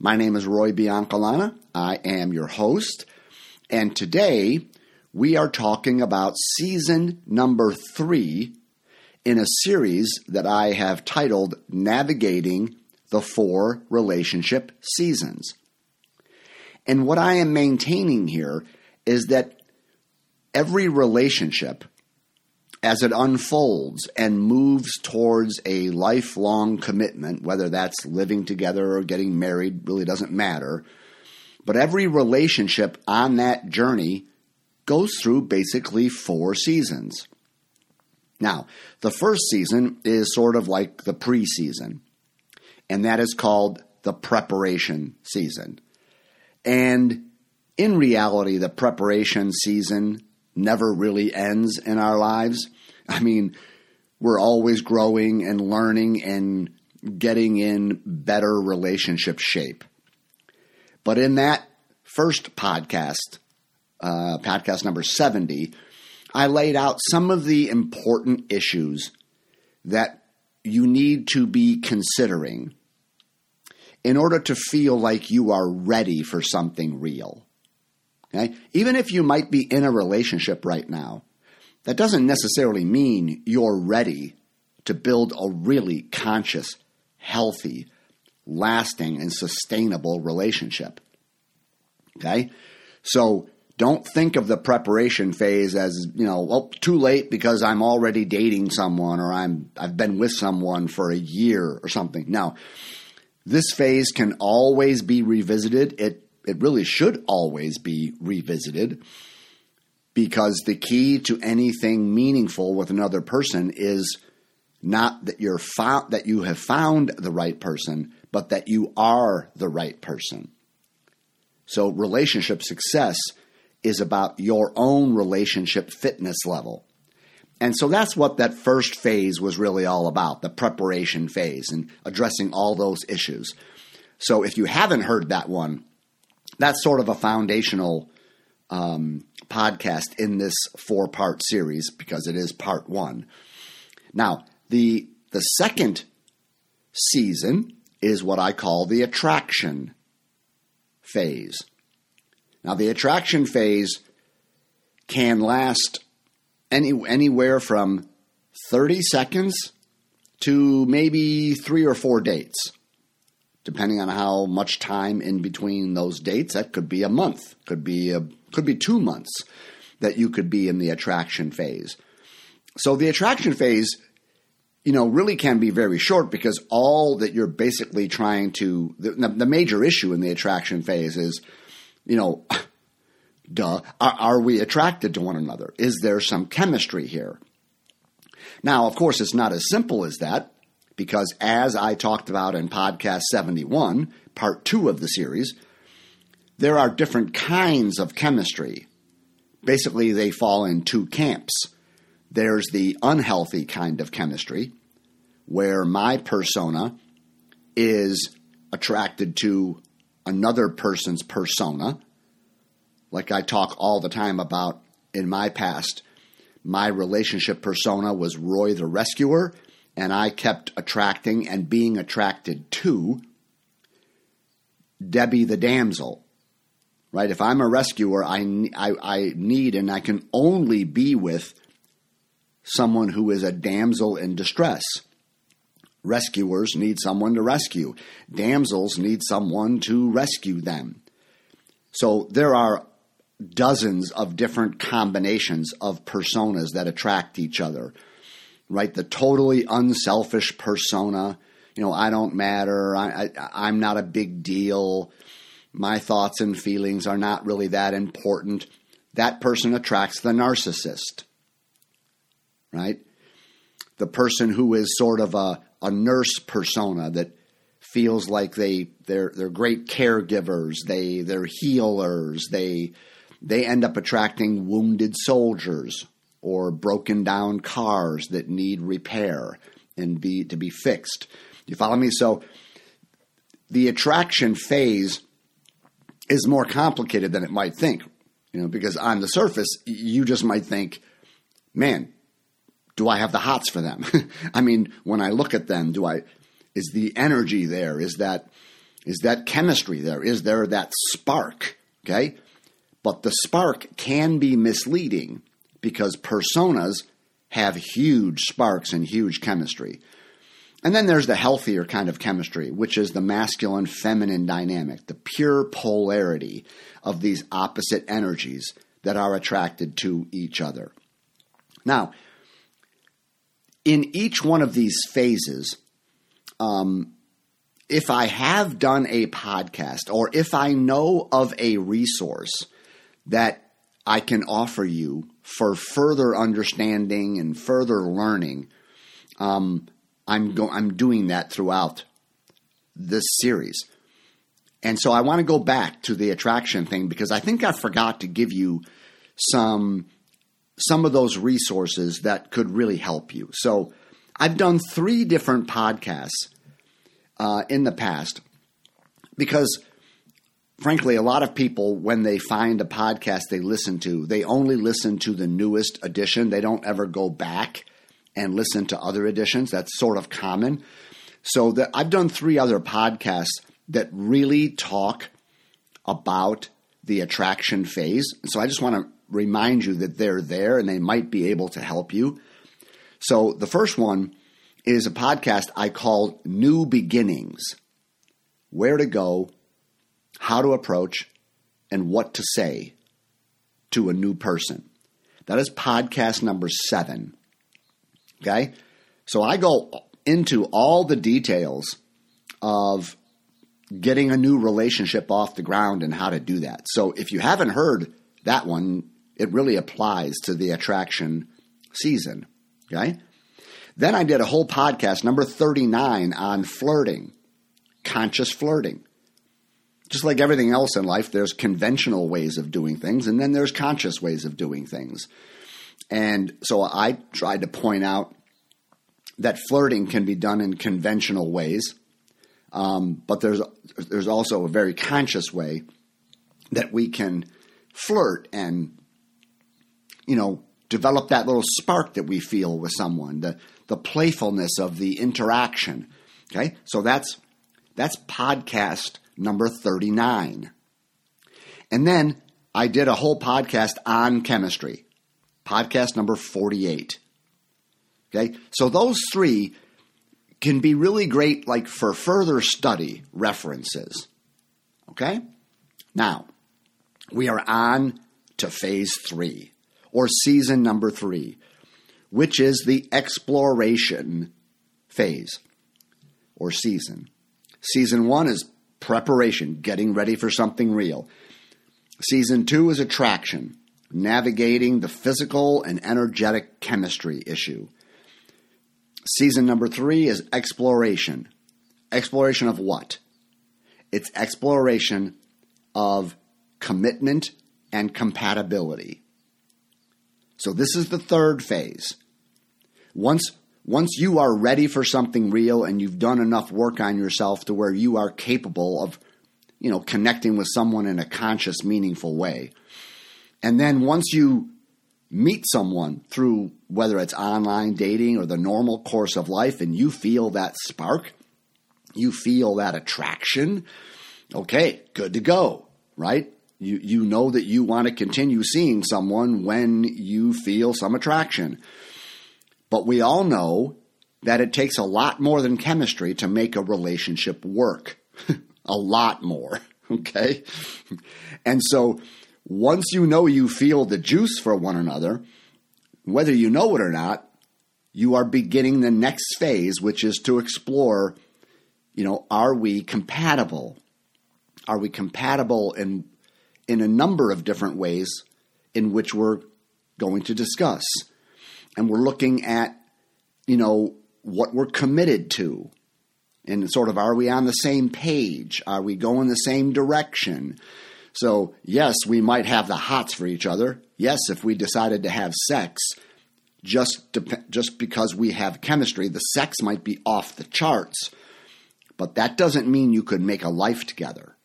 My name is Roy Biancalana. I am your host, and today we are talking about season number three in a series that I have titled Navigating the Four Relationship Seasons. And what I am maintaining here is that every relationship as it unfolds and moves towards a lifelong commitment, whether that's living together or getting married, really doesn't matter. But every relationship on that journey goes through basically four seasons. Now, the first season is sort of like the preseason, and that is called the preparation season. And in reality, the preparation season never really ends in our lives. I mean, we're always growing and learning and getting in better relationship shape. But in that first podcast, uh, podcast number 70, I laid out some of the important issues that you need to be considering in order to feel like you are ready for something real. Okay? Even if you might be in a relationship right now, that doesn't necessarily mean you're ready to build a really conscious, healthy, lasting, and sustainable relationship. Okay? So don't think of the preparation phase as, you know, well, too late because I'm already dating someone or I'm I've been with someone for a year or something. Now, this phase can always be revisited. It it really should always be revisited because the key to anything meaningful with another person is not that you're that you have found the right person, but that you are the right person. So relationship success is about your own relationship fitness level. And so that's what that first phase was really all about, the preparation phase and addressing all those issues. So if you haven't heard that one, that's sort of a foundational um, podcast in this four part series because it is part one. Now, the, the second season is what I call the attraction phase. Now, the attraction phase can last any, anywhere from 30 seconds to maybe three or four dates depending on how much time in between those dates. That could be a month, could be a, could be two months that you could be in the attraction phase. So the attraction phase, you know, really can be very short because all that you're basically trying to the, the major issue in the attraction phase is, you know, duh, are, are we attracted to one another? Is there some chemistry here? Now, of course, it's not as simple as that because as I talked about in podcast 71, part two of the series, there are different kinds of chemistry. Basically, they fall in two camps. There's the unhealthy kind of chemistry, where my persona is attracted to another person's persona. Like I talk all the time about in my past, my relationship persona was Roy the Rescuer, and I kept attracting and being attracted to Debbie the damsel. Right? If I'm a rescuer, I, I, I need and I can only be with someone who is a damsel in distress. Rescuers need someone to rescue. Damsels need someone to rescue them. So there are dozens of different combinations of personas that attract each other right? The totally unselfish persona. You know, I don't matter. I, I, am not a big deal. My thoughts and feelings are not really that important. That person attracts the narcissist, right? The person who is sort of a, a nurse persona that feels like they they're they're great caregivers, they they're healers, they they end up attracting wounded soldiers or broken down cars that need repair and be to be fixed. You follow me? So the attraction phase is more complicated than it might think. You know, because on the surface, you just might think, man, do I have the hots for them? I mean, when I look at them, do I is the energy there? Is that is that chemistry there? Is there that spark? Okay? But the spark can be misleading because personas have huge sparks and huge chemistry. And then there's the healthier kind of chemistry, which is the masculine feminine dynamic, the pure polarity of these opposite energies that are attracted to each other. Now, in each one of these phases, um, if I have done a podcast or if I know of a resource that I can offer you for further understanding and further learning, um, I'm go- I'm doing that throughout this series. And so I want to go back to the attraction thing because I think I forgot to give you some some of those resources that could really help you. So I've done three different podcasts uh, in the past because frankly, a lot of people, when they find a podcast they listen to, they only listen to the newest edition. They don't ever go back and listen to other editions. That's sort of common. So I've done three other podcasts that really talk about the attraction phase. So I just want to remind you that they're there and they might be able to help you. So the first one is a podcast I called New Beginnings Where to Go, How to Approach, and What to Say to a New Person. That is podcast number seven. Okay? So I go into all the details of getting a new relationship off the ground and how to do that. So if you haven't heard that one, it really applies to the attraction season. Okay? Then I did a whole podcast, number 39, on flirting, conscious flirting. Just like everything else in life, there's conventional ways of doing things, and then there's conscious ways of doing things. And so I tried to point out that flirting can be done in conventional ways, um, but there's there's also a very conscious way that we can flirt and you know develop that little spark that we feel with someone, the the playfulness of the interaction. Okay, so that's that's podcast number thirty nine, and then I did a whole podcast on chemistry podcast number 48. Okay, so those three can be really great, like for further study references. Okay, now we are on to phase three or season number three, which is the exploration phase or season. Season one is preparation, getting ready for something real. Season two is attraction navigating the physical and energetic chemistry issue. Season number three is exploration. Exploration of what? It's exploration of commitment and compatibility. So this is the third phase. Once once you are ready for something real and you've done enough work on yourself to where you are capable of you know connecting with someone in a conscious meaningful way and then once you meet someone through whether it's online dating or the normal course of life and you feel that spark, you feel that attraction, okay, good to go, right? You, you know that you want to continue seeing someone when you feel some attraction. But we all know that it takes a lot more than chemistry to make a relationship work. a lot more, okay? And so once you know you feel the juice for one another, whether you know it or not, you are beginning the next phase, which is to explore, you know, are we compatible? Are we compatible in in a number of different ways in which we're going to discuss? And we're looking at, you know, what we're committed to And sort of, are we on the same page? Are we going the same direction? So, yes, we might have the hots for each other. Yes, if we decided to have sex, just just because we have chemistry, the sex might be off the charts. But that doesn't mean you could make a life together.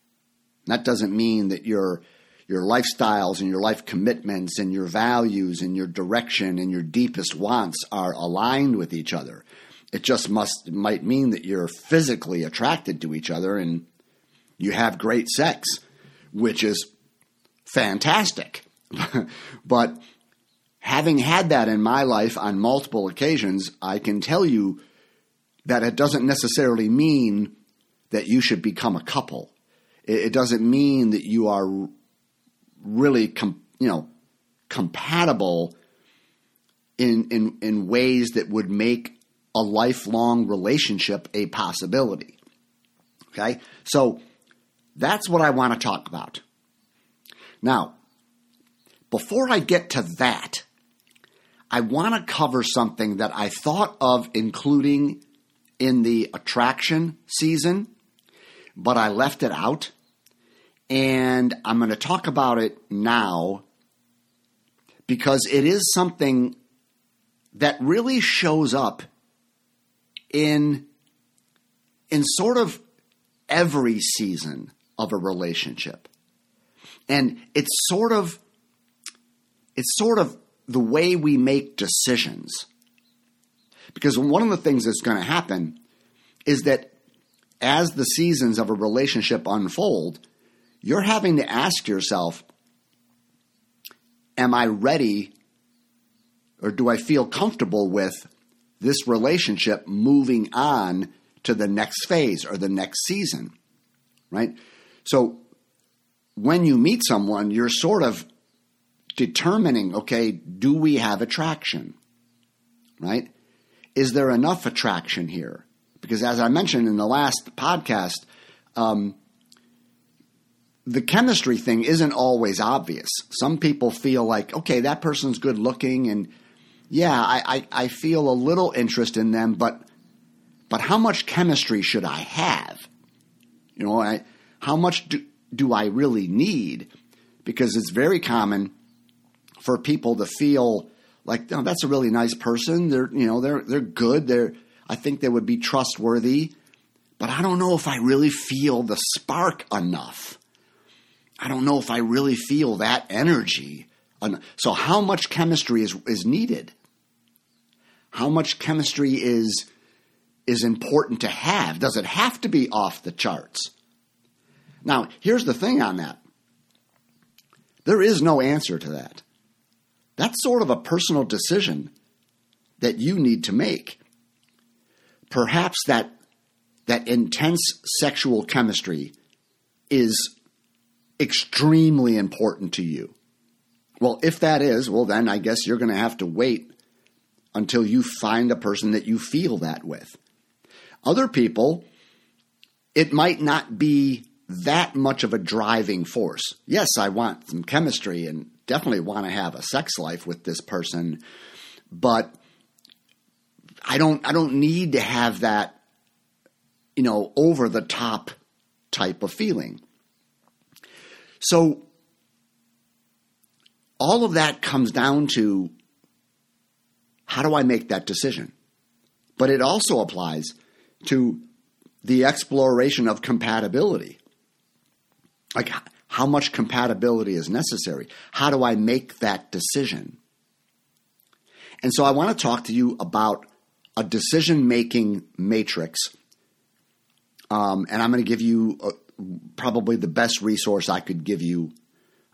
That doesn't mean that your your lifestyles and your life commitments and your values and your direction and your deepest wants are aligned with each other. It just must might mean that you're physically attracted to each other and you have great sex, which is fantastic. but having had that in my life on multiple occasions, I can tell you that it doesn't necessarily mean that you should become a couple. It, doesn't mean that you are really, com- you know, compatible in, in, in ways that would make a lifelong relationship a possibility. Okay? So that's what I want to talk about. Now, before I get to that, I want to cover something that I thought of including in the attraction season, but I left it out. And I'm going to talk about it now because it is something that really shows up in in sort of every season of a relationship. And it's sort of it's sort of the way we make decisions. Because one of the things that's going to happen is that as the seasons of a relationship unfold, you're having to ask yourself, Am I ready or do I feel comfortable with this relationship moving on to the next phase or the next season? Right? So when you meet someone, you're sort of determining okay, do we have attraction? Right? Is there enough attraction here? Because as I mentioned in the last podcast, um, the chemistry thing isn't always obvious. Some people feel like, okay, that person's good looking, and yeah, I, I, I feel a little interest in them, but but how much chemistry should I have? You know, I, how much do, do I really need? Because it's very common for people to feel like oh, that's a really nice person. They're you know they're they're good. They're I think they would be trustworthy, but I don't know if I really feel the spark enough. I don't know if I really feel that energy. So how much chemistry is is needed? How much chemistry is is important to have? Does it have to be off the charts? Now, here's the thing on that. There is no answer to that. That's sort of a personal decision that you need to make. Perhaps that, that intense sexual chemistry is extremely important to you. Well, if that is, well, then I guess you're going to have to wait until you find a person that you feel that with. Other people, it might not be that much of a driving force. Yes, I want some chemistry and definitely want to have a sex life with this person, but I don't I don't need to have that you know over the top type of feeling. So all of that comes down to how do I make that decision? But it also applies to the exploration of compatibility. Like, how much compatibility is necessary? How do I make that decision? And so I want to talk to you about a decision making matrix. Um, and I'm going to give you a, probably the best resource I could give you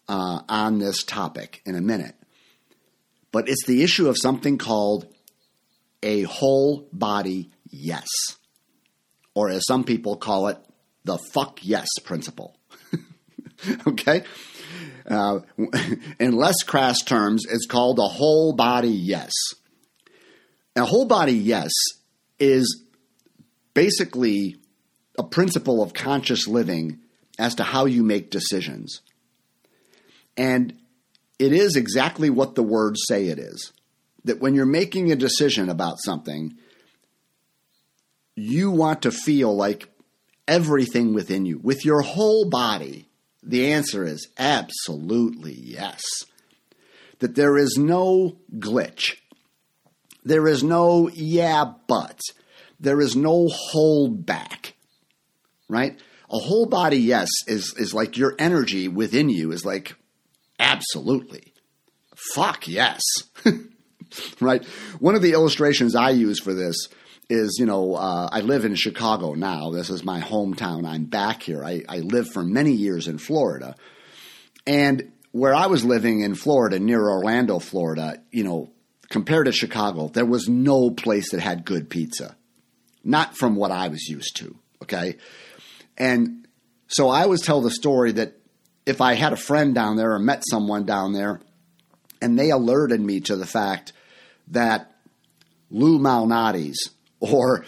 uh, on this topic in a minute. But it's the issue of something called a whole body yes, or as some people call it, the fuck yes principle. okay? Uh, in less crass terms, it's called a whole body yes. A whole body yes is basically a principle of conscious living as to how you make decisions. And it is exactly what the words say it is. That when you're making a decision about something, you want to feel like everything within you, with your whole body, the answer is absolutely yes. That there is no glitch. There is no yeah, but. There is no hold back. Right? A whole body yes is, is like your energy within you is like, absolutely. Fuck yes. right? One of the illustrations I use for this is, you know, uh, I live in Chicago now. This is my hometown. I'm back here. I, I lived for many years in Florida. And where I was living in Florida, near Orlando, Florida, you know, compared to Chicago, there was no place that had good pizza. Not from what I was used to. Okay. And so I always tell the story that if I had a friend down there or met someone down there and they alerted me to the fact that Lou Malnati's or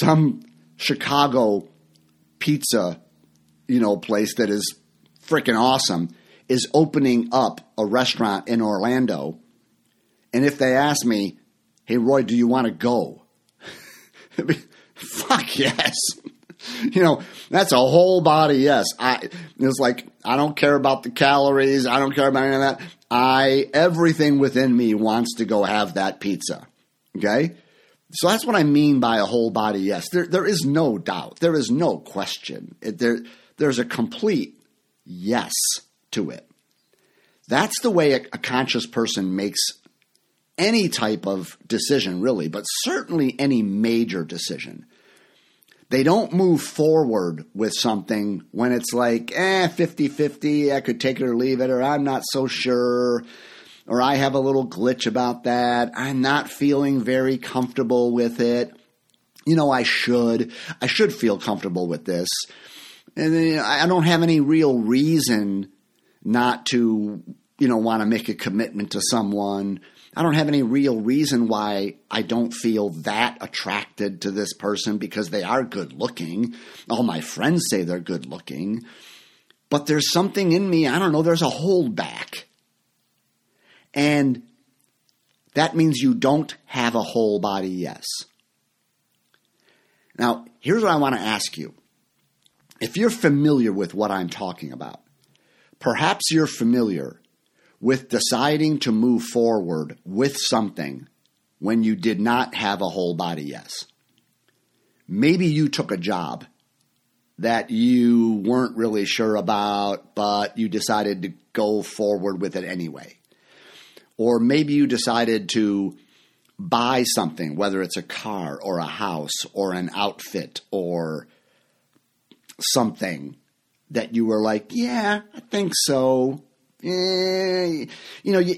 some Chicago pizza, you know, place that is freaking awesome is opening up a restaurant in Orlando. And if they ask me, hey, Roy, do you want to go? Fuck yes. you know, that's a whole body yes. I it's like I don't care about the calories, I don't care about any of that. I everything within me wants to go have that pizza. Okay? So that's what I mean by a whole body yes. There, there is no doubt. There is no question. It, there, there's a complete yes to it. That's the way a, a conscious person makes any type of decision, really, but certainly any major decision. They don't move forward with something when it's like, eh, 50 50, I could take it or leave it, or I'm not so sure or I have a little glitch about that. I'm not feeling very comfortable with it. You know, I should. I should feel comfortable with this. And I don't have any real reason not to, you know, want to make a commitment to someone. I don't have any real reason why I don't feel that attracted to this person because they are good looking. All my friends say they're good looking. But there's something in me, I don't know, there's a holdback. And that means you don't have a whole body yes. Now, here's what I want to ask you. If you're familiar with what I'm talking about, perhaps you're familiar with deciding to move forward with something when you did not have a whole body yes. Maybe you took a job that you weren't really sure about, but you decided to go forward with it anyway. Or maybe you decided to buy something, whether it's a car or a house or an outfit or something that you were like, yeah, I think so. Eh, you know, you,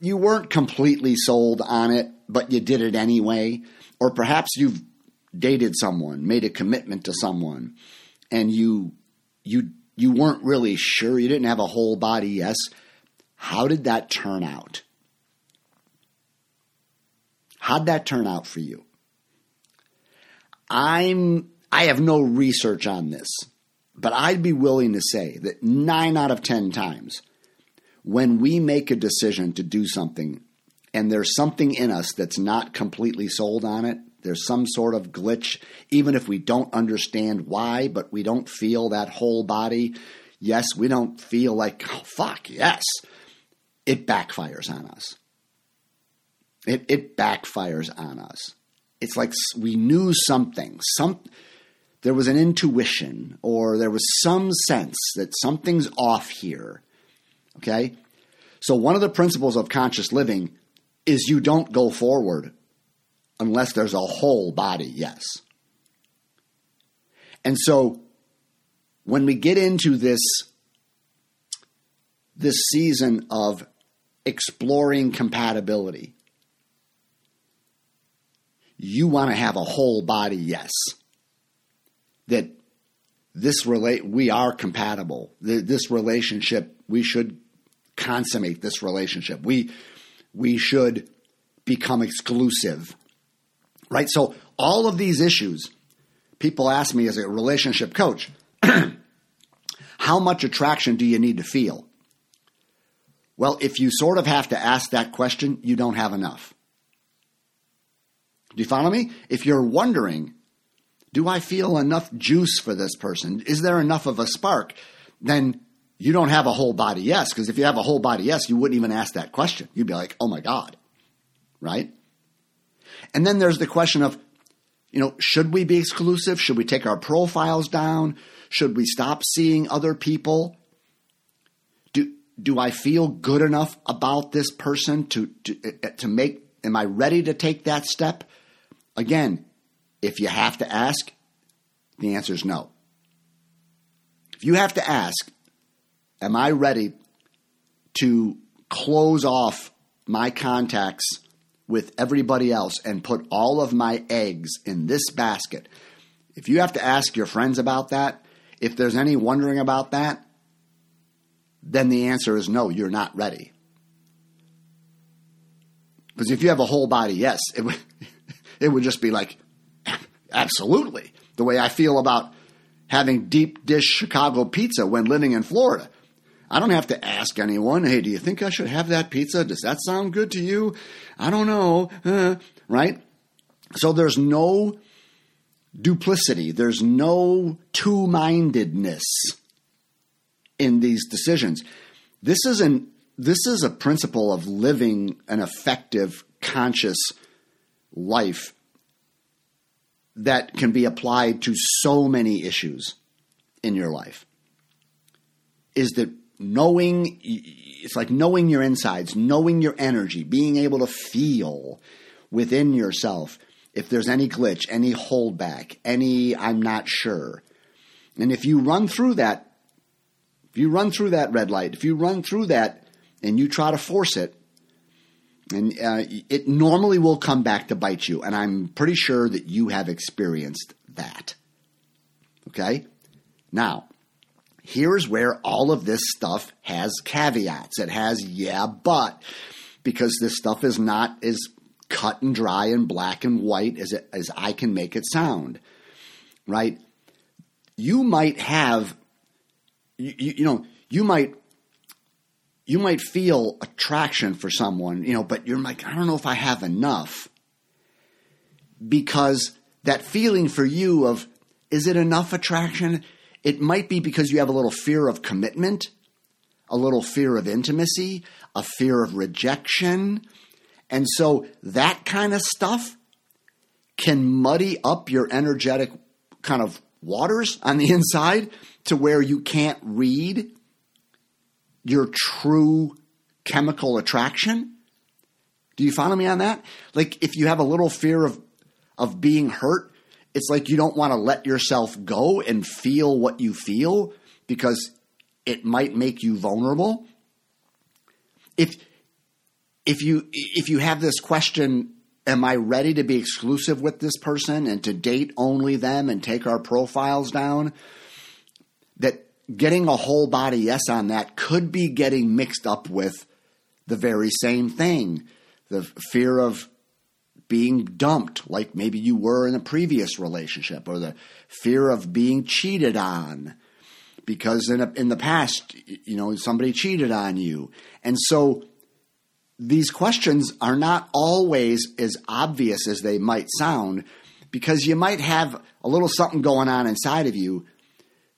you weren't completely sold on it, but you did it anyway. Or perhaps you've dated someone, made a commitment to someone, and you you you weren't really sure, you didn't have a whole body yes. How did that turn out? How'd that turn out for you? I'm I have no research on this, but I'd be willing to say that 9 out of 10 times when we make a decision to do something and there's something in us that's not completely sold on it, there's some sort of glitch, even if we don't understand why, but we don't feel that whole body. Yes, we don't feel like, oh, fuck, yes. It backfires on us. It, it backfires on us. It's like we knew something. Some there was an intuition or there was some sense that something's off here. Okay? So one of the principles of conscious living is you don't go forward unless there's a whole body, yes. And so when we get into this this season of exploring compatibility, you want to have a whole body yes. That this relate we are compatible. This relationship we should consummate this relationship. We we should become exclusive. Right? So all of these issues people ask me as a relationship coach, how much attraction do you need to feel? Well, if you sort of have to ask that question, you don't have enough. Do you follow me? If you're wondering Do I feel enough juice for this person? Is there enough of a spark? Then you don't have a whole body yes, because if you have a whole body yes, you wouldn't even ask that question. You'd be like, oh my God. Right? And then there's the question of, you know, should we be exclusive? Should we take our profiles down? Should we stop seeing other people? Do, do I feel good enough about this person to, to, eh, to make, am I ready to take that step? Again, if you have to ask, the answer is no. If you have to ask, am I ready to close off my contacts with everybody else and put all of my eggs in this basket? If you have to ask your friends about that, if there's any wondering about that, then the answer is no, you're not ready. Because if you have a whole body yes, it would, it would just be like, absolutely. The way I feel about having deep dish Chicago pizza when living in Florida. I don't have to ask anyone, hey, do you think I should have that pizza? Does that sound good to you? I don't know, uh, right? So there's no duplicity, there's no two mindedness in these decisions. This is an this is a principle of living an effective, conscious life that can be applied to so many issues in your life. Is that knowing it's like knowing your insides, knowing your energy, being able to feel within yourself if there's any glitch, any holdback, any I'm not sure. And if you run through that, if you run through that red light, if you run through that and you try to force it, and uh, it normally will come back to bite you. And I'm pretty sure that you have experienced that. Okay? Now, here's where all of this stuff has caveats. It has, yeah, but, because this stuff is not as cut and dry and black and white as, it, as I can make it sound, right? You might have, you, you know, you might you might feel attraction for someone, you know, but you're like, I don't know if I have enough. Because that feeling for you of, is it enough attraction? It might be because you have a little fear of commitment, a little fear of intimacy, a fear of rejection. And so that kind of stuff can muddy up your energetic kind of waters on the inside to where you can't read your true chemical attraction. Do you follow me on that? Like if you have a little fear of of being hurt, it's like you don't want to let yourself go and feel what you feel because it might make you vulnerable. If if you if you have this question, am I ready to be exclusive with this person and to date only them and take our profiles down? That getting a whole body yes on that could be getting mixed up with the very same thing the fear of being dumped, like maybe you were in a previous relationship, or the fear of being cheated on because in, a, in the past, you know, somebody cheated on you. And so these questions are not always as obvious as they might sound because you might have a little something going on inside of you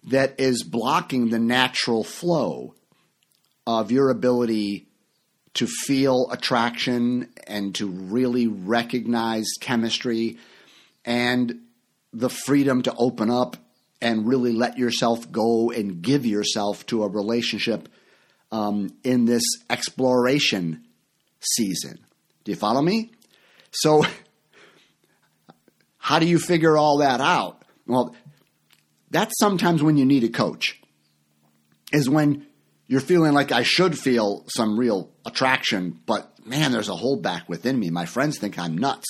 that is blocking the natural flow of your ability to feel attraction and to really recognize chemistry and the freedom to open up and really let yourself go and give yourself to a relationship um, in this exploration season. Do you follow me? So, how do you figure all that out? Well, that's sometimes when you need a coach, is when you're feeling like I should feel some real attraction, but man, there's a holdback within me. My friends think I'm nuts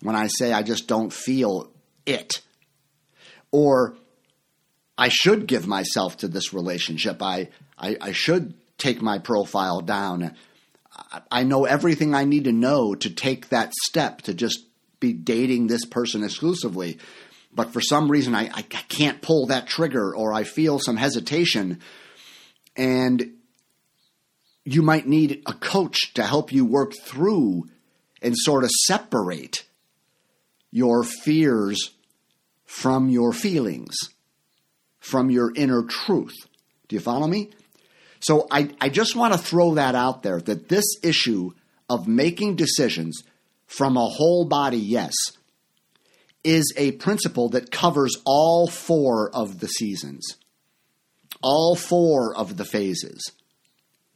when I say I just don't feel it. Or I should give myself to this relationship. I, I, I should take my profile down. I know everything I need to know to take that step to just be dating this person exclusively but for some reason I, I can't pull that trigger or I feel some hesitation. And you might need a coach to help you work through and sort of separate your fears from your feelings, from your inner truth. Do you follow me? So I, I just want to throw that out there that this issue of making decisions from a whole body yes is a principle that covers all four of the seasons, all four of the phases.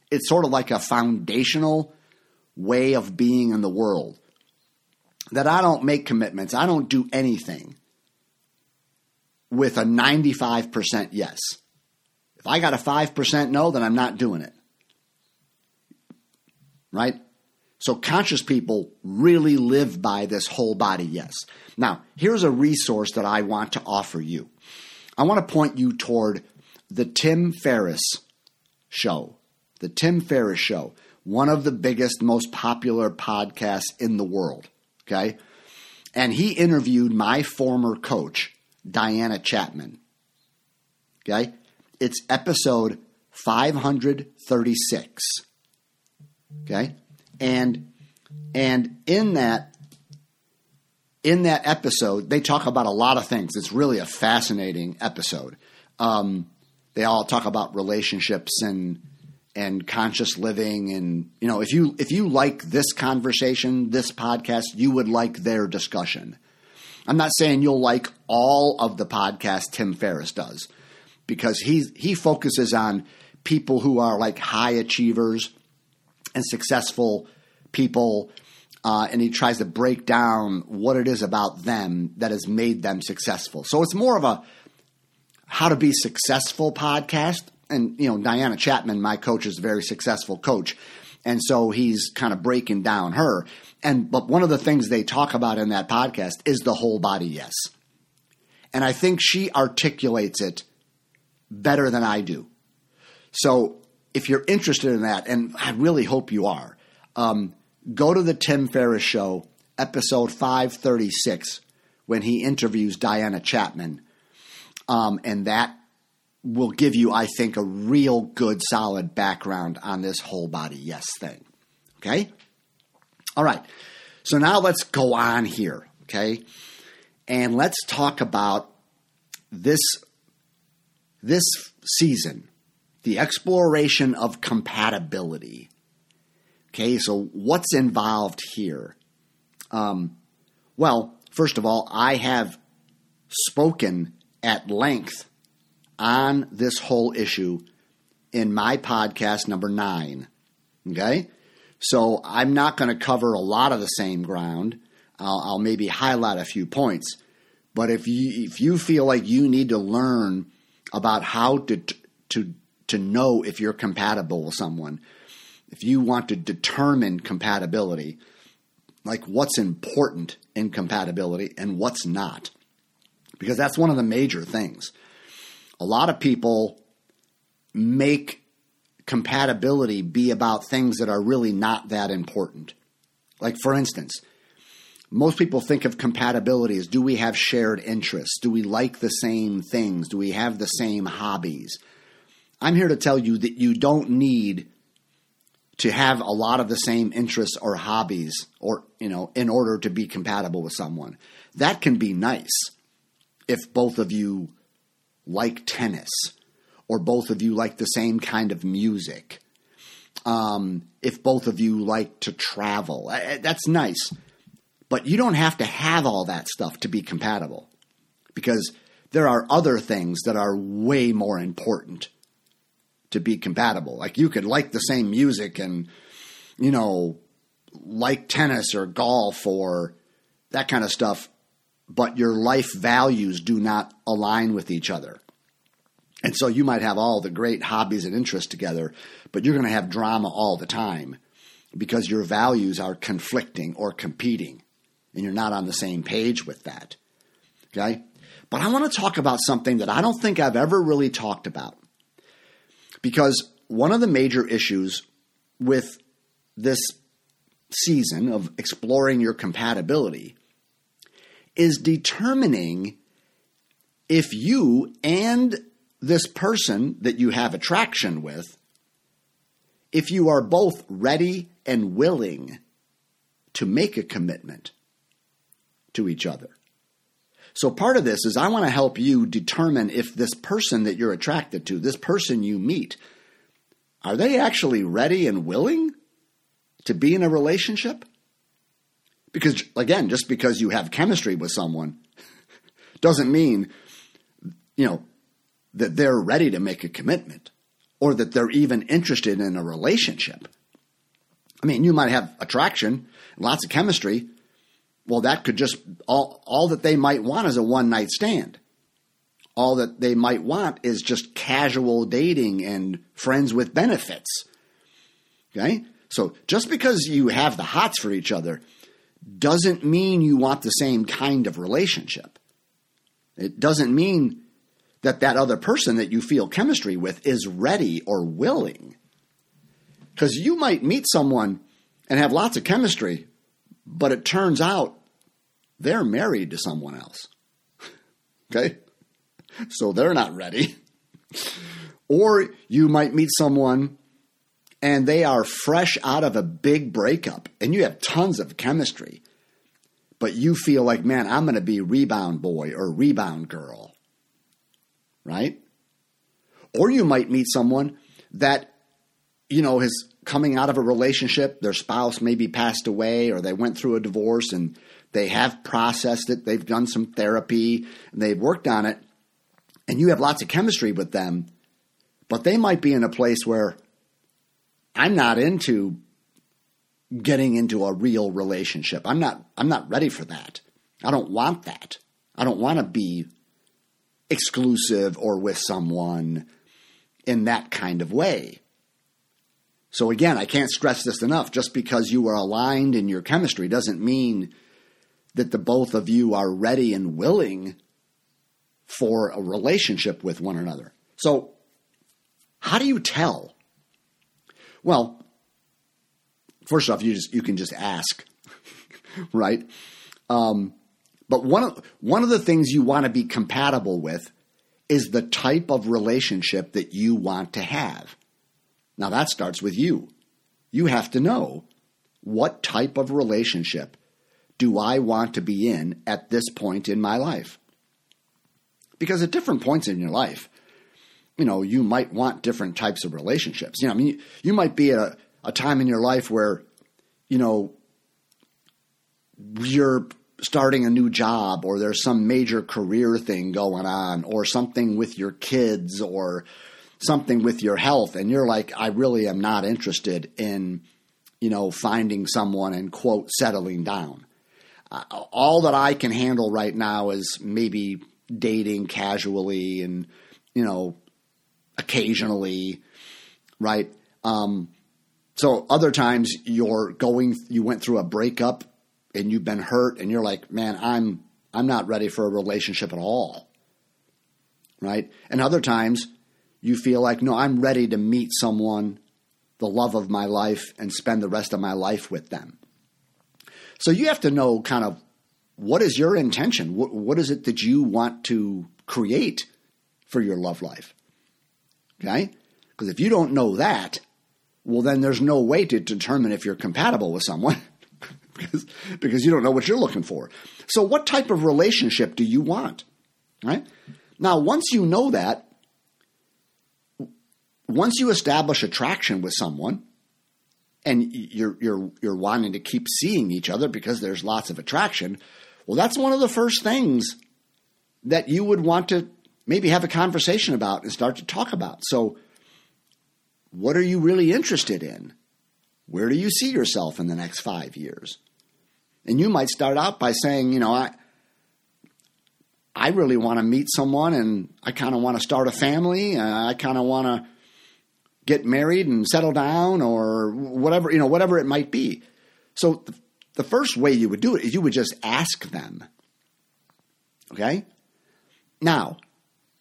It's sort of like a foundational way of being in the world. That I don't make commitments, I don't do anything with a 95% yes. If I got a 5% no, then I'm not doing it. Right? So conscious people really live by this whole body yes. Now, here's a resource that I want to offer you. I want to point you toward the Tim Ferriss show. The Tim Ferriss show, one of the biggest, most popular podcasts in the world. Okay? And he interviewed my former coach, Diana Chapman. Okay? It's episode 536. Okay? And and in that in that episode, they talk about a lot of things. It's really a fascinating episode. Um, they all talk about relationships and and conscious living and you know if you if you like this conversation this podcast you would like their discussion. I'm not saying you'll like all of the podcast tim ferriss does because he he focuses on people who are like high achievers and successful people uh, and he tries to break down what it is about them that has made them successful. So it's more of a how to be successful podcast and you know Diana Chapman, my coach, is a very successful coach, and so he's kind of breaking down her. And but one of the things they talk about in that podcast is the whole body yes, and I think she articulates it better than I do. So if you're interested in that, and I really hope you are, um, go to the Tim Ferriss Show, episode 536, when he interviews Diana Chapman. Um, and that will give you, I think, a real good, solid background on this whole body yes thing. Okay? All right. So now let's go on here. Okay? And let's talk about this this season, the exploration of compatibility. Okay, so what's involved here? Um, well, first of all, I have spoken at length on this whole issue in my podcast number nine. Okay? So I'm not going to cover a lot of the same ground. I'll, I'll, maybe highlight a few points. But if you if you feel like you need to learn about how to to to know if you're compatible with someone, if you want to determine compatibility, like what's important in compatibility and what's not, because that's one of the major things a lot of people make compatibility be about things that are really not that important. Like, for instance, most people think of compatibility as do we have shared interests? Do we like the same things? Do we have the same hobbies? I'm here to tell you that you don't need to have a lot of the same interests or hobbies or you know in order to be compatible with someone. That can be nice if both of you like tennis, or both of you like the same kind of music, um, if both of you like to travel, that's nice. But you don't have to have all that stuff to be compatible because there are other things that are way more important to be compatible. Like you could like the same music and, you know, like tennis or golf or that kind of stuff but your life values do not align with each other. And so you might have all the great hobbies and interests together, but you're going to have drama all the time because your values are conflicting or competing and you're not on the same page with that. Okay? But I want to talk about something that I don't think I've ever really talked about. Because one of the major issues with this season of exploring your compatibility is determining if you and this person that you have attraction with, if you are both ready and willing to make a commitment to each other. So part of this is I want to help you determine if this person that you're attracted to, this person you meet, are they actually ready and willing to be in a relationship? Because again, just because you have chemistry with someone doesn't mean you know that they're ready to make a commitment or that they're even interested in a relationship. I mean, you might have attraction, lots of chemistry. Well, that could just all all that they might want is a one night stand. All that they might want is just casual dating and friends with benefits. Okay? So just because you have the hots for each other doesn't mean you want the same kind of relationship. It doesn't mean that that other person that you feel chemistry with is ready or willing. Because you might meet someone and have lots of chemistry, but it turns out they're married to someone else. okay? So they're not ready. or you might meet someone and they are fresh out of a big breakup and you have tons of chemistry, but you feel like, man, I'm going to be rebound boy or rebound girl right? Or you might meet someone that, you know, is coming out of a relationship, their spouse maybe passed away or they went through a divorce and they have processed it, they've done some therapy, and they've worked on it, and you have lots of chemistry with them, but they might be in a place where I'm not into getting into a real relationship. I'm not I'm not ready for that. I don't want that. I don't want to be exclusive or with someone in that kind of way. So again, I can't stress this enough. Just because you are aligned in your chemistry doesn't mean that the both of you are ready and willing for a relationship with one another. So, how do you tell? Well, first off, you just you can just ask, right? Um, but one of, one of the things you want to be compatible with is the type of relationship that you want to have. Now, that starts with you. You have to know what type of relationship do I want to be in at this point in my life? Because at different points in your life, you know, you might want different types of relationships. You know, I mean, you might be at a, a time in your life where, you know, you're starting a new job or there's some major career thing going on or something with your kids or something with your health and you're like I really am not interested in you know finding someone and quote settling down uh, all that I can handle right now is maybe dating casually and you know occasionally right um, so other times you're going you went through a breakup and you've been hurt and you're like, man, I'm I'm not ready for a relationship at all. Right? And other times you feel like, no, I'm ready to meet someone, the love of my life, and spend the rest of my life with them. So you have to know kind of what is your intention? What, what is it that you want to create for your love life? Okay? Because if you don't know that, well, then there's no way to determine if you're compatible with someone. because, because you don't know what you're looking for. So, what type of relationship do you want? Right? Now, once you know that, once you establish attraction with someone, and you're you're you're wanting to keep seeing each other because there's lots of attraction, well, that's one of the first things that you would want to maybe have a conversation about and start to talk about. So, what are you really interested in? Where do you see yourself in the next five years? And you might start out by saying, you know, I I really want to meet someone and I kind of want to start a family. I kind of want to get married and settle down or whatever, you know, whatever it might be. So the, the first way you would do it is you would just ask them. Okay? Now,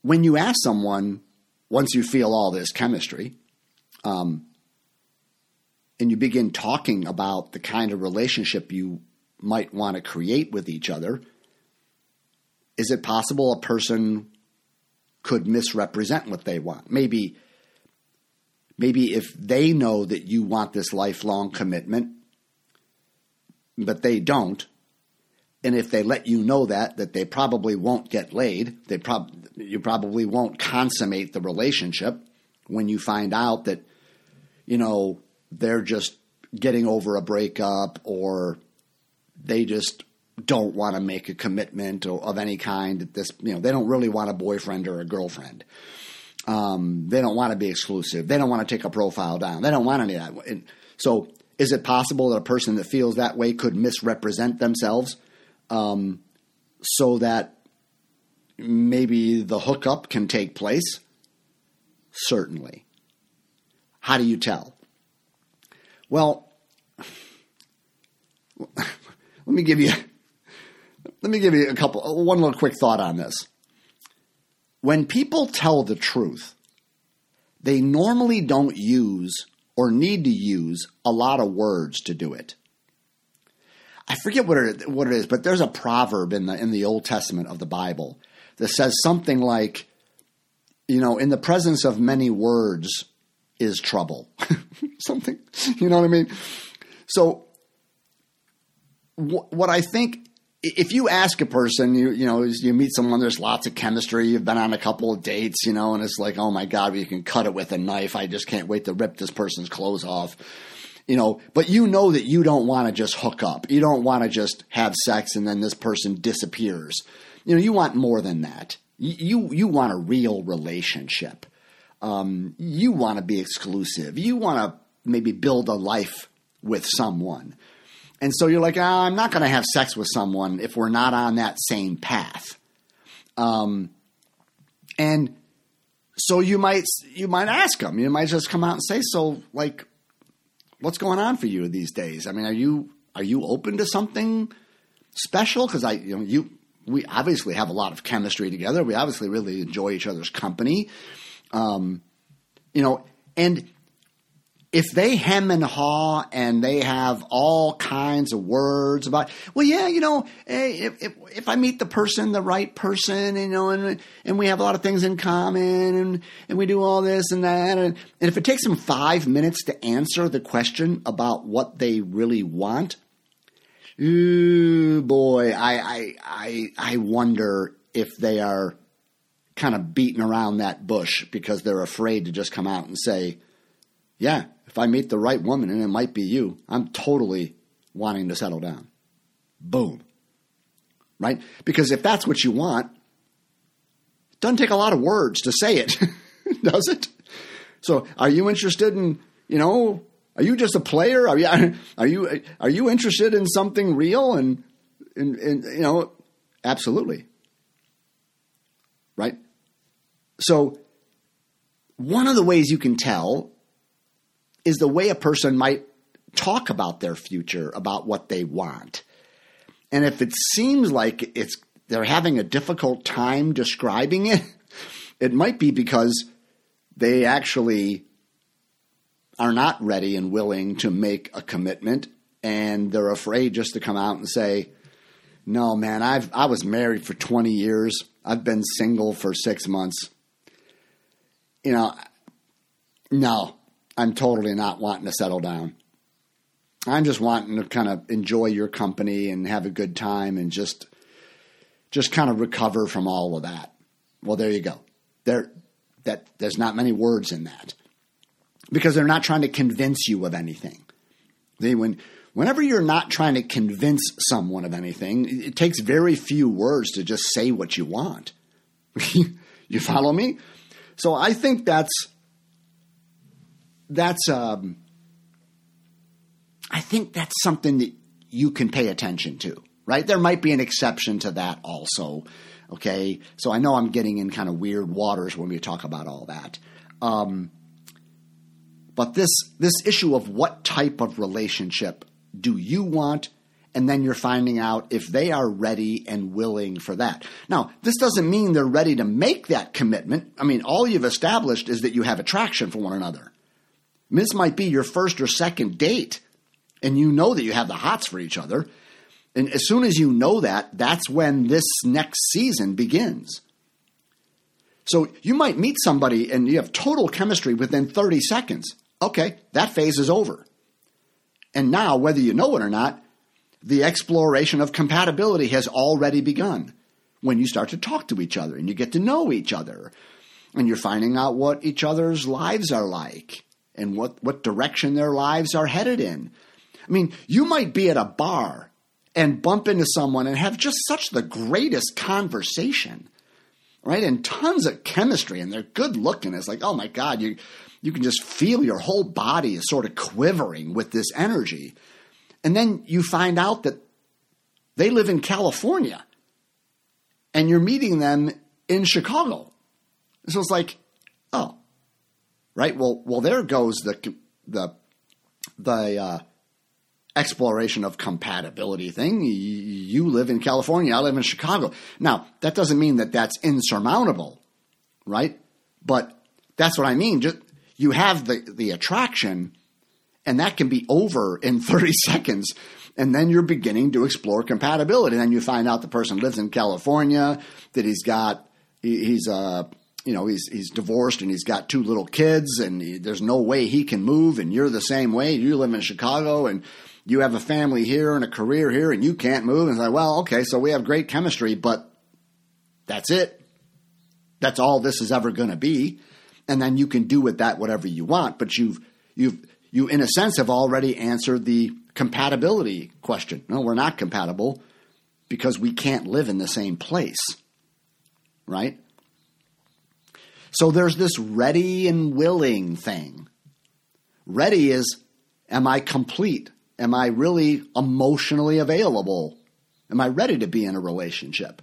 when you ask someone, once you feel all this chemistry, um, and you begin talking about the kind of relationship you might want to create with each other, is it possible a person could misrepresent what they want? Maybe maybe if they know that you want this lifelong commitment, but they don't, and if they let you know that, that they probably won't get laid, they prob- you probably won't consummate the relationship when you find out that, you know, they're just getting over a breakup or they just don't want to make a commitment of any kind at this you know they don't really want a boyfriend or a girlfriend. Um, they don't want to be exclusive. They don't want to take a profile down. They don't want any of that. And so is it possible that a person that feels that way could misrepresent themselves um, so that maybe the hookup can take place certainly how do you tell well let me give you let me give you a couple, one little quick thought on this. When people tell the truth, they normally don't use or need to use a lot of words to do it. I forget what it, what it is, but there's a proverb in the in the Old Testament of the Bible that says something like, you know, in the presence of many words is trouble. something, you know what I mean? So, wh- what I think if you ask a person, you you know, you meet someone, there's lots of chemistry. You've been on a couple of dates, you know, and it's like, oh my god, you can cut it with a knife. I just can't wait to rip this person's clothes off, you know. But you know that you don't want to just hook up. You don't want to just have sex and then this person disappears. You know, you want more than that. You you want a real relationship. Um, you want to be exclusive. You want to maybe build a life with someone. And so you're like, oh, I'm not going to have sex with someone if we're not on that same path. Um, and so you might you might ask them. You might just come out and say, "So, like, what's going on for you these days? I mean, are you are you open to something special? Because I, you know, you we obviously have a lot of chemistry together. We obviously really enjoy each other's company. Um, you know, and if they hem and haw and they have all kinds of words about, well, yeah, you know, eh, if, if, if, I meet the person, the right person, you know, and, and we have a lot of things in common and, and we do all this and that. And, and if it takes them five minutes to answer the question about what they really want, ooh, boy, I, I, I, I wonder if they are kind of beating around that bush because they're afraid to just come out and say, yeah, if I meet the right woman, and it might be you, I'm totally wanting to settle down. Boom. Right? Because if that's what you want, it doesn't take a lot of words to say it, does it? So, are you interested in, you know, are you just a player? Are you are you are you interested in something real and, and, and you know, absolutely. Right? So, one of the ways you can tell is the way a person might talk about their future, about what they want. And if it seems like it's they're having a difficult time describing it, it might be because they actually are not ready and willing to make a commitment and they're afraid just to come out and say, "No, man, I've I was married for 20 years. I've been single for 6 months." You know, no, I'm totally not wanting to settle down. I'm just wanting to kind of enjoy your company and have a good time and just just kind of recover from all of that. Well, there you go. There that there's not many words in that. Because they're not trying to convince you of anything. They when whenever you're not trying to convince someone of anything, it takes very few words to just say what you want. you follow me? So I think that's that's um, I think that's something that you can pay attention to, right? There might be an exception to that also. Okay, so I know I'm getting in kind of weird waters when we talk about all that. Um, but this this issue of what type of relationship do you want, and then you're finding out if they are ready and willing for that. Now, this doesn't mean they're ready to make that commitment. I mean, all you've established is that you have attraction for one another. This might be your first or second date, and you know that you have the hots for each other. And as soon as you know that, that's when this next season begins. So you might meet somebody and you have total chemistry within 30 seconds. Okay, that phase is over. And now, whether you know it or not, the exploration of compatibility has already begun when you start to talk to each other and you get to know each other and you're finding out what each other's lives are like and what, what direction their lives are headed in. I mean, you might be at a bar and bump into someone and have just such the greatest conversation, right? And tons of chemistry, and they're good looking. It's like, oh my God, you you can just feel your whole body is sort of quivering with this energy. And then you find out that they live in California and you're meeting them in Chicago. So it's like, oh, right. Well, well, there goes the the the uh, exploration of compatibility thing. You live in California, I live in Chicago. Now, that doesn't mean that that's insurmountable, right? But that's what I mean. Just you have the the attraction, and that can be over in thirty seconds. And then you're beginning to explore compatibility. And then you find out the person lives in California, that he's got he's uh you know he's he's divorced and he's got two little kids and he, there's no way he can move and you're the same way you live in Chicago and you have a family here and a career here and you can't move and it's like well okay so we have great chemistry but that's it that's all this is ever going to be and then you can do with that whatever you want. But you've you've you in a sense have already answered the compatibility question. No, we're not compatible because we can't live in the same place. Right? So there's this ready and willing thing. Ready is am I complete? Am I really emotionally available? Am I ready to be in a relationship?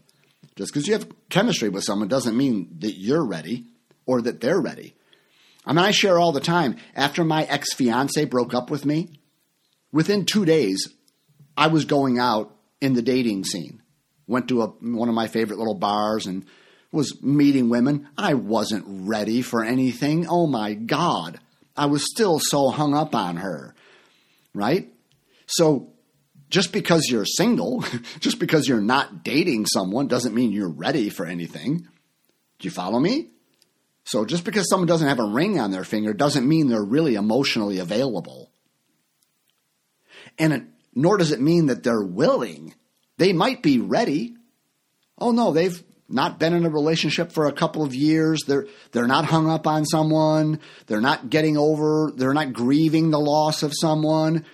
Just because you have chemistry with someone doesn't mean that you're ready or that they're ready. I mean, I share all the time. After my ex fiance broke up with me, within two days, I was going out in the dating scene. Went to a, one of my favorite little bars and was meeting women. I wasn't ready for anything. Oh my God. I was still so hung up on her. Right? So just because you're single, just because you're not dating someone doesn't mean you're ready for anything. Do you follow me? So just because someone doesn't have a ring on their finger doesn't mean they're really emotionally available. And it, nor does it mean that they're willing. They might be ready. Oh no, they've not been in a relationship for a couple of years. They're they're not hung up on someone. They're not getting over, they're not grieving the loss of someone.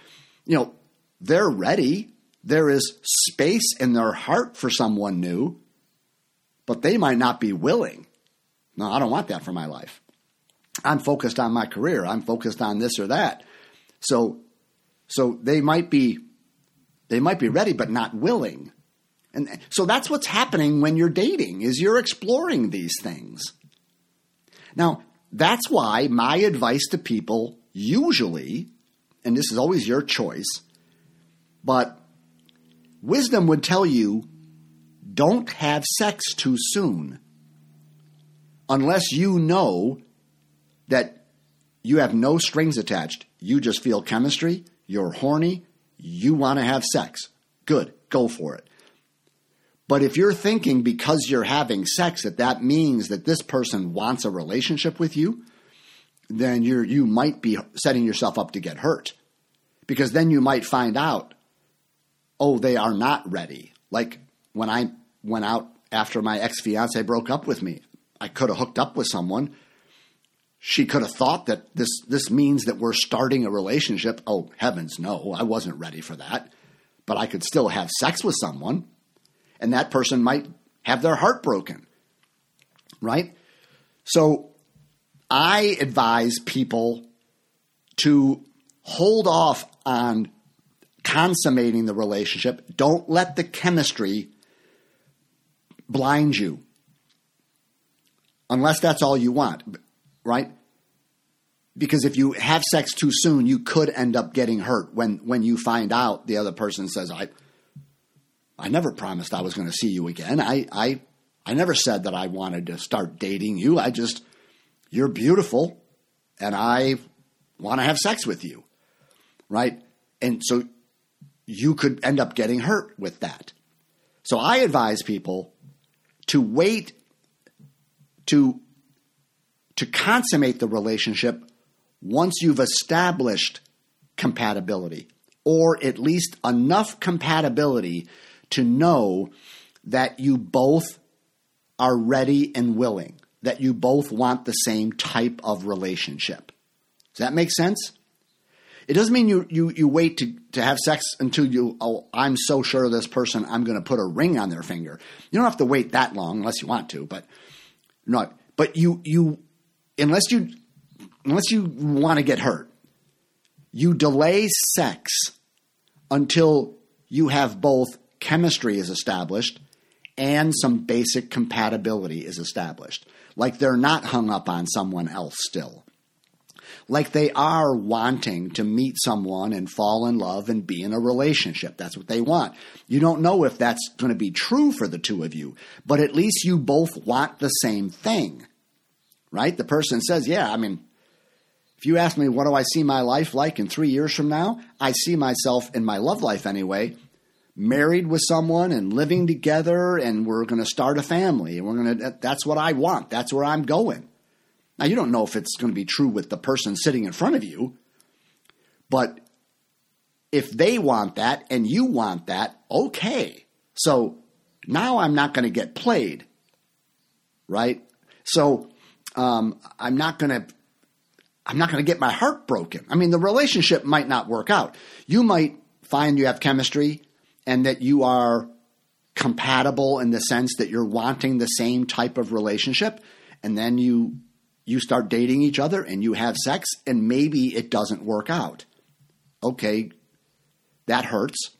You know, they're ready. There is space in their heart for someone new, but they might not be willing. No, I don't want that for my life. I'm focused on my career. I'm focused on this or that. So so they might be they might be ready but not willing. And so that's what's happening when you're dating is you're exploring these things. Now, that's why my advice to people usually and this is always your choice, but wisdom would tell you don't have sex too soon unless you know that you have no strings attached. You just feel chemistry, you're horny, you want to have sex. Good, go for it. But if you're thinking because you're having sex that that means that this person wants a relationship with you, then you you might be setting yourself up to get hurt. Because then you might find out, oh, they are not ready. Like when I went out after my ex fiance broke up with me, I could have hooked up with someone. She could have thought that this this means that we're starting a relationship. Oh heavens, no, I wasn't ready for that. But I could still have sex with someone, and that person might have their heart broken. Right? So I advise people to hold off on consummating the relationship. Don't let the chemistry blind you unless that's all you want, right? Because if you have sex too soon, you could end up getting hurt when when you find out the other person says, "I, I never promised I was going to see you again. I, I, I never said that I wanted to start dating you. I just, you're beautiful, and I want to have sex with you, right? And so you could end up getting hurt with that. So I advise people to wait to to consummate the relationship once you've established compatibility, or at least enough compatibility to know that you both are ready and willing, that you both want the same type of relationship. Does that make sense? It doesn't mean you, you, you wait to, to have sex until you, oh, I'm so sure of this person, I'm going to put a ring on their finger. You don't have to wait that long unless you want to, but no, but you, you, unless you, unless you want to get hurt, you delay sex until you have both chemistry is established and some basic compatibility is established. Like they're not hung up on someone else still. Like they are wanting to meet someone and fall in love and be in a relationship. That's what they want. You don't know if that's going to be true for the two of you, but at least you both want the same thing. Right? The person says, Yeah, I mean, if you ask me, what do I see my life like in three years from now? I see myself in my love life anyway, married with someone and living together, and we're going to start a family. And we're going to, that's what I want. That's where I'm going. Now, you don't know if it's going to be true with the person sitting in front of you, but if they want that and you want that, okay. So now I'm not going to get played, right? So um, I'm not going to I'm not going to get my heart broken. I mean, the relationship might not work out. You might find you have chemistry and that you are compatible in the sense that you're wanting the same type of relationship and then you you start dating each other and you have sex and maybe it doesn't work out. Okay, that hurts.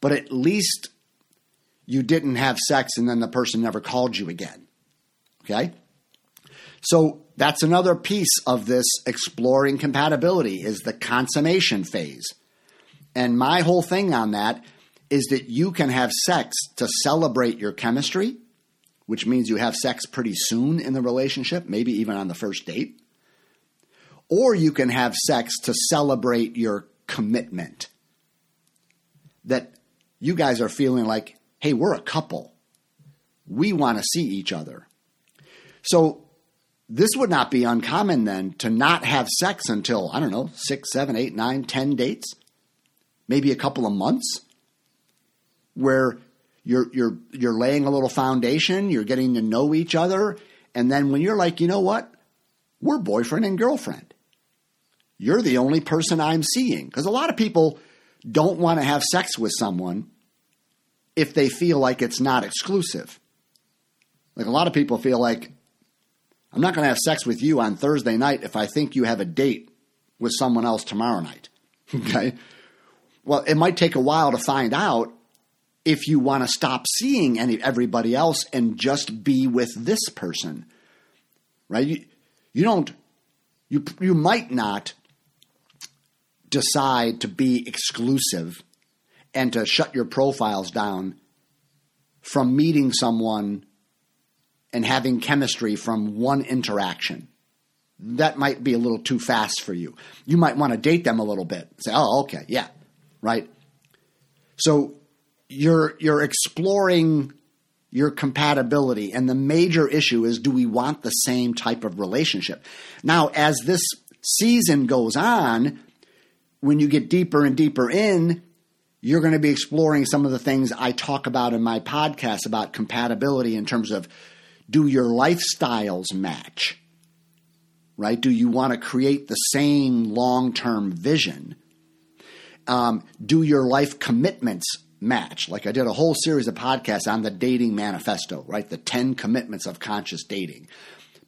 But at least you didn't have sex and then the person never called you again. Okay? So that's another piece of this exploring compatibility is the consummation phase. And my whole thing on that is that you can have sex to celebrate your chemistry, which means you have sex pretty soon in the relationship, maybe even on the first date. Or you can have sex to celebrate your commitment. That you guys are feeling like, hey, we're a couple. We want to see each other. So this would not be uncommon then to not have sex until, I don't know, six, seven, eight, nine, ten dates, maybe a couple of months, where you're you're you're laying a little foundation, you're getting to know each other, and then when you're like, you know what? We're boyfriend and girlfriend. You're the only person I'm seeing. Because a lot of people don't want to have sex with someone if they feel like it's not exclusive. Like a lot of people feel like I'm not going to have sex with you on Thursday night if I think you have a date with someone else tomorrow night. Okay? Well, it might take a while to find out if you want to stop seeing any everybody else and just be with this person. Right? You, you don't you you might not decide to be exclusive and to shut your profiles down from meeting someone and having chemistry from one interaction. That might be a little too fast for you. You might want to date them a little bit. Say, "Oh, okay, yeah." Right? So you're you're exploring your compatibility and the major issue is do we want the same type of relationship? Now, as this season goes on, when you get deeper and deeper in, you're going to be exploring some of the things I talk about in my podcast about compatibility in terms of do your lifestyles match? Right? Do you want to create the same long term vision? Um, do your life commitments match? Like I did a whole series of podcasts on the dating manifesto, right? The 10 commitments of conscious dating.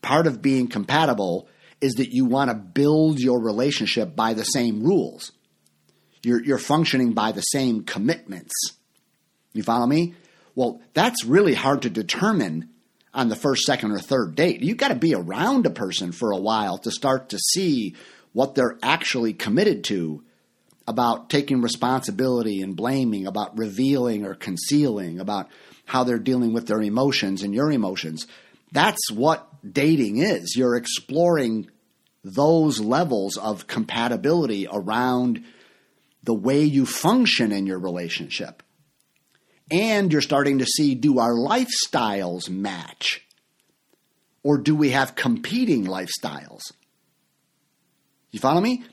Part of being compatible is that you want to build your relationship by the same rules. You're, you're functioning by the same commitments. You follow me? Well, that's really hard to determine on the first, second, or third date. You've got to be around a person for a while to start to see what they're actually committed to about taking responsibility and blaming, about revealing or concealing, about how they're dealing with their emotions and your emotions. That's what dating is. You're exploring those levels of compatibility around the way you function in your relationship. And you're starting to see do our lifestyles match? Or do we have competing lifestyles? You follow me?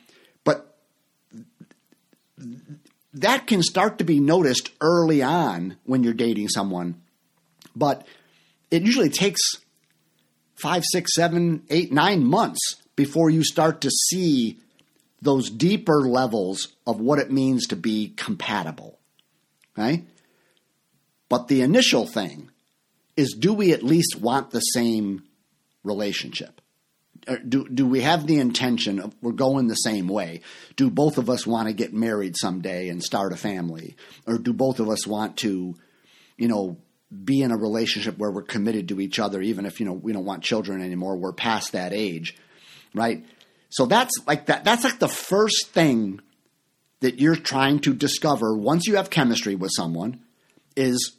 That can start to be noticed early on when you're dating someone, but it usually takes five, six, seven, eight, nine months before you start to see those deeper levels of what it means to be compatible. Okay? But the initial thing is do we at least want the same relationship? Do, do we have the intention of we're going the same way? Do both of us want to get married someday and start a family? Or do both of us want to, you know, be in a relationship where we're committed to each other, even if, you know, we don't want children anymore, we're past that age, right? So that's like that, that's like the first thing that you're trying to discover once you have chemistry with someone is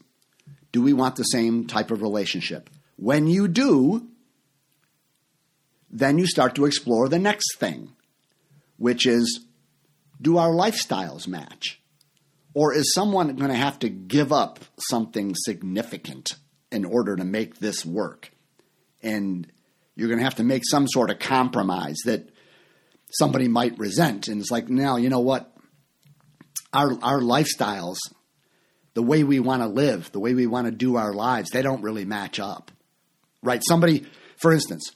do we want the same type of relationship? When you do, then you start to explore the next thing, which is do our lifestyles match? Or is someone going to have to give up something significant in order to make this work? And you're going to have to make some sort of compromise that somebody might resent. And it's like, now, you know what? Our, our lifestyles, the way we want to live, the way we want to do our lives, they don't really match up. Right? Somebody, for instance,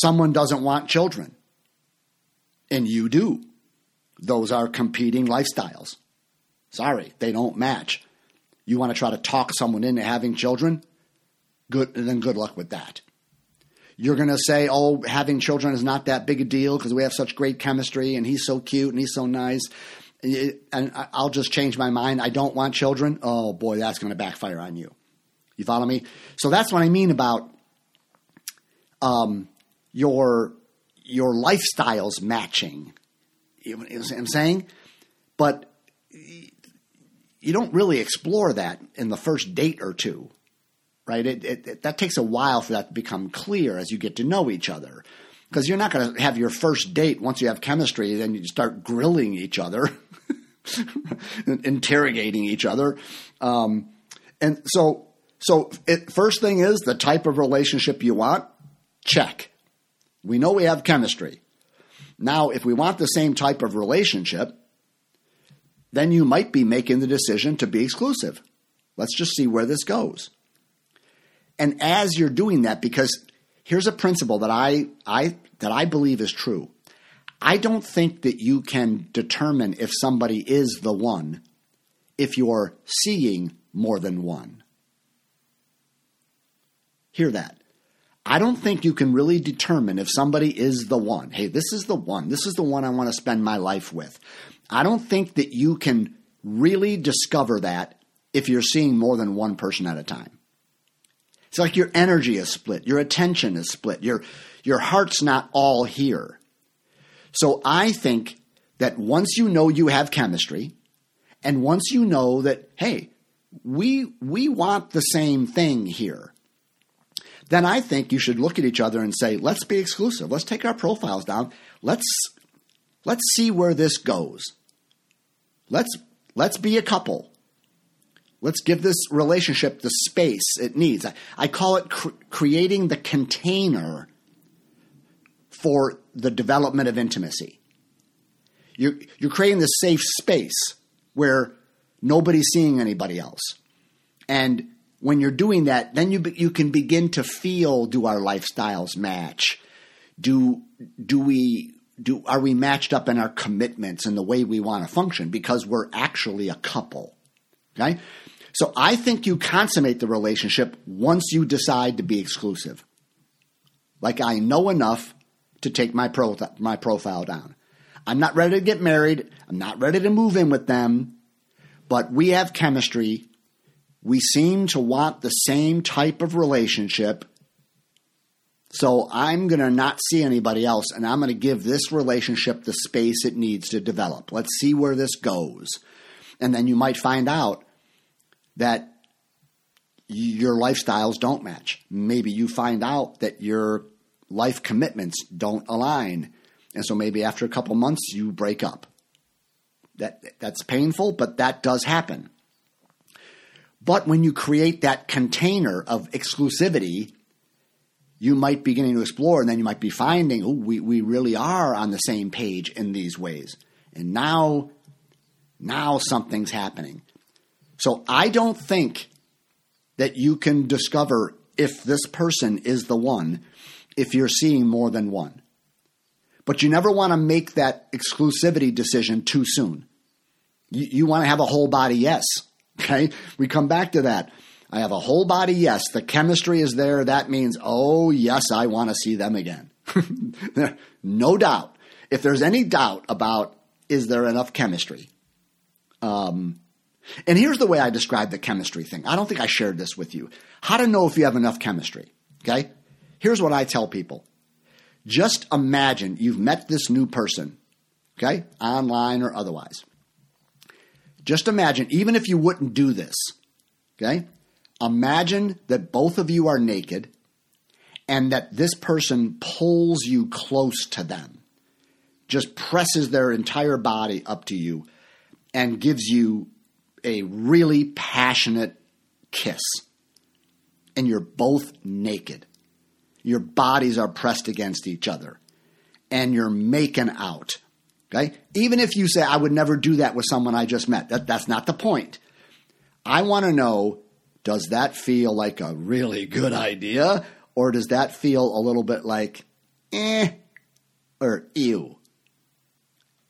Someone doesn't want children, and you do. Those are competing lifestyles. Sorry, they don't match. You want to try to talk someone into having children? Good, then good luck with that. You're going to say, oh, having children is not that big a deal because we have such great chemistry and he's so cute and he's so nice. And I'll just change my mind. I don't want children. Oh, boy, that's going to backfire on you. You follow me? So that's what I mean about um, your your lifestyles matching. You know what I'm saying? But you don't really explore that in the first date or two, right? It, it, it, that takes a while for that to become clear as you get to know each other. Because you're not going to have your first date once you have chemistry, then you start grilling each other, interrogating each other. Um, and so, so first thing is the type of relationship you want, check. We know we have chemistry. Now, if we want the same type of relationship, then you might be making the decision to be exclusive. Let's just see where this goes. And as you're doing that, because here's a principle that I, I that I believe is true. I don't think that you can determine if somebody is the one if you're seeing more than one. Hear that. I don't think you can really determine if somebody is the one. Hey, this is the one. This is the one I want to spend my life with. I don't think that you can really discover that if you're seeing more than one person at a time. It's like your energy is split, your attention is split, your, your heart's not all here. So I think that once you know you have chemistry, and once you know that, hey, we, we want the same thing here, then I think you should look at each other and say, let's be exclusive. Let's take our profiles down. Let's let's see where this goes. Let's let's be a couple. Let's give this relationship the space it needs. I, I call it cr- creating the container for the development of intimacy. You're, you're creating this safe space where nobody's seeing anybody else. And when you're doing that, then you you can begin to feel: Do our lifestyles match? Do do we do are we matched up in our commitments and the way we want to function because we're actually a couple? Okay, so I think you consummate the relationship once you decide to be exclusive. Like I know enough to take my pro my profile down. I'm not ready to get married. I'm not ready to move in with them, but we have chemistry we seem to want the same type of relationship. So I'm going to not see anybody else and I'm going to give this relationship the space it needs to develop. Let's see where this goes. And then you might find out that your lifestyles don't match. Maybe you find out that your life commitments don't align. And so maybe after a couple months you break up. That that's painful, but that does happen. But when you create that container of exclusivity, you might be beginning to explore and then you might be finding, oh, we, we really are on the same page in these ways. And now, Now something's happening. So I don't think that you can discover if this person is the one if you're seeing more than one. But you never want to make that exclusivity decision too soon. You, you want to have a whole body yes. Okay? We come back to that. I have a whole body yes. The chemistry is there. That means, oh, yes, I want to see them again. no doubt. If there's any doubt about is there enough chemistry, um, and here's the way I describe the chemistry thing. I don't think I shared this with you. How to know if you have enough chemistry. Okay? Here's what I tell people. Just imagine you've met this new person, okay, online or otherwise. Just imagine, even if you wouldn't do this, okay, imagine that both of you are naked and that this person pulls you close to them, just presses their entire body up to you and gives you a really passionate kiss. And you're both naked. Your bodies are pressed against each other. And you're making out. Okay? Even if you say, I would never do that with someone I just met, that, that's not the point. I want to know does that feel like a really good idea? Or does that feel a little bit like, eh, or ew?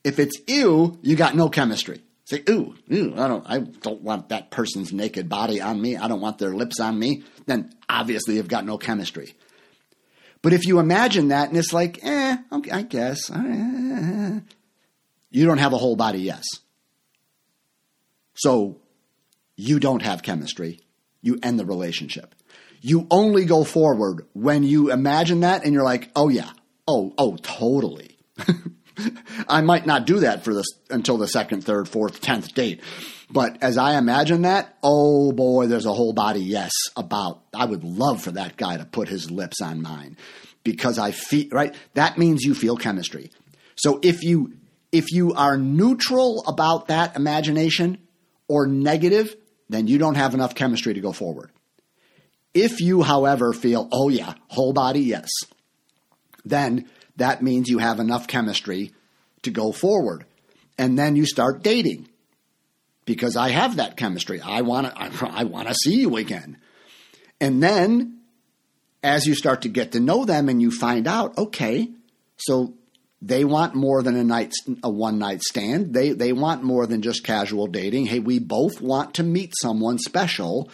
If it's ew, you got no chemistry. Say, ooh, ooh, I don't, I don't want that person's naked body on me. I don't want their lips on me. Then obviously you've got no chemistry. But if you imagine that and it's like, eh, okay, I guess, you don't have a whole body yes. So you don't have chemistry. You end the relationship. You only go forward when you imagine that and you're like, oh yeah, oh, oh, totally. I might not do that for this until the second, third, fourth, tenth date. But as I imagine that, oh boy, there's a whole body yes about. I would love for that guy to put his lips on mine because I feel right. That means you feel chemistry. So if you if you are neutral about that imagination or negative, then you don't have enough chemistry to go forward. If you, however, feel, oh yeah, whole body yes, then that means you have enough chemistry to go forward. And then you start dating because I have that chemistry. I want to I, I want to see you again. And then as you start to get to know them and you find out, okay, so they want more than a night a one night stand. They they want more than just casual dating. Hey, we both want to meet someone special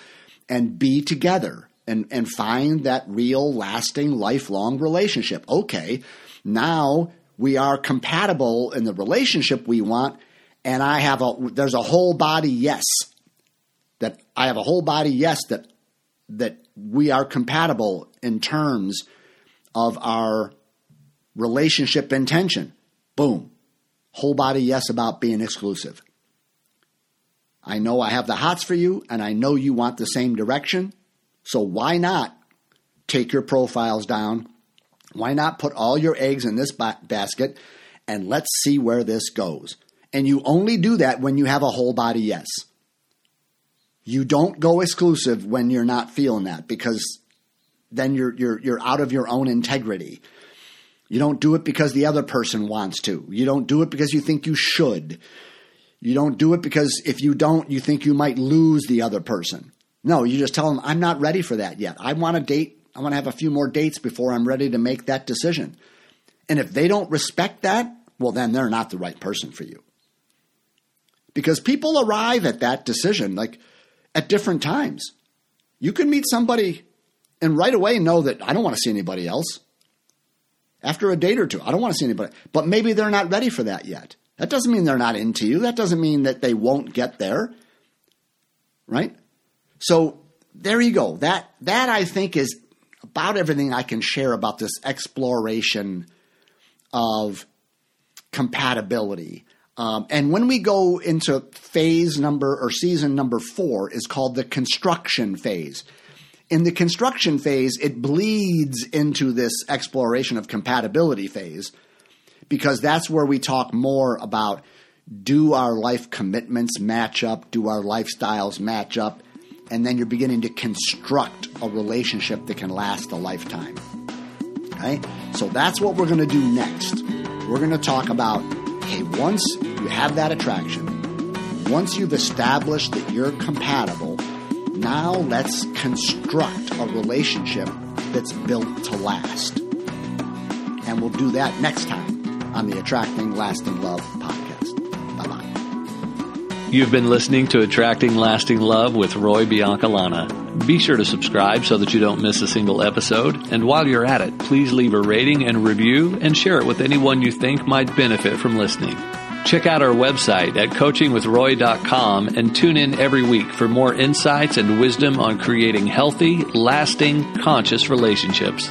and be together and and find that real lasting lifelong relationship. Okay, now we are compatible in the relationship we want, and I have a there's a whole body yes that I have a whole body yes that that we are compatible in terms of our relationship intention. Boom. Whole body yes about being exclusive. I know I have the hots for you and I know you want the same direction. So why not take your profiles down why not put all your eggs in this ba- basket and let's see where this goes? And you only do that when you have a whole body yes. You don't go exclusive when you're not feeling that because then you're you're you're out of your own integrity. You don't do it because the other person wants to. You don't do it because you think you should. You don't do it because if you don't, you think you might lose the other person. No, you just tell them, I'm not ready for that yet. I want to date I want to have a few more dates before I'm ready to make that decision. And if they don't respect that, well, then they're not the right person for you. Because people arrive at that decision like at different times. You can meet somebody and right away know that I don't want to see anybody else. After a date or two, I don't want to see anybody. But maybe they're not ready for that yet. That doesn't mean they're not into you. That doesn't mean that they won't get there. Right? So there you go. That that I think is about everything I can share about this exploration of compatibility. Um, and when we go into phase number or season number four, is called the construction phase. In the construction phase, it bleeds into this exploration of compatibility phase because that's where we talk more about do our life commitments match up? Do our lifestyles match up? and then you're beginning to construct a relationship that can last a lifetime. Okay? So that's what we're going to do next. We're going to talk about hey, once you have that attraction, Once you've established that you're compatible, now let's construct a relationship that's built to last. And we'll do that next time on the Attracting Lasting Love podcast. Bye bye. You've been listening to Attracting Lasting Love with Roy Biancalana. Be sure to subscribe so that you don't miss a single episode. And while you're at it, please leave a rating and review and share it with anyone you think might benefit from listening. Check out our website at coachingwithroy.com and tune in every week for more insights and wisdom on creating healthy, lasting, conscious relationships.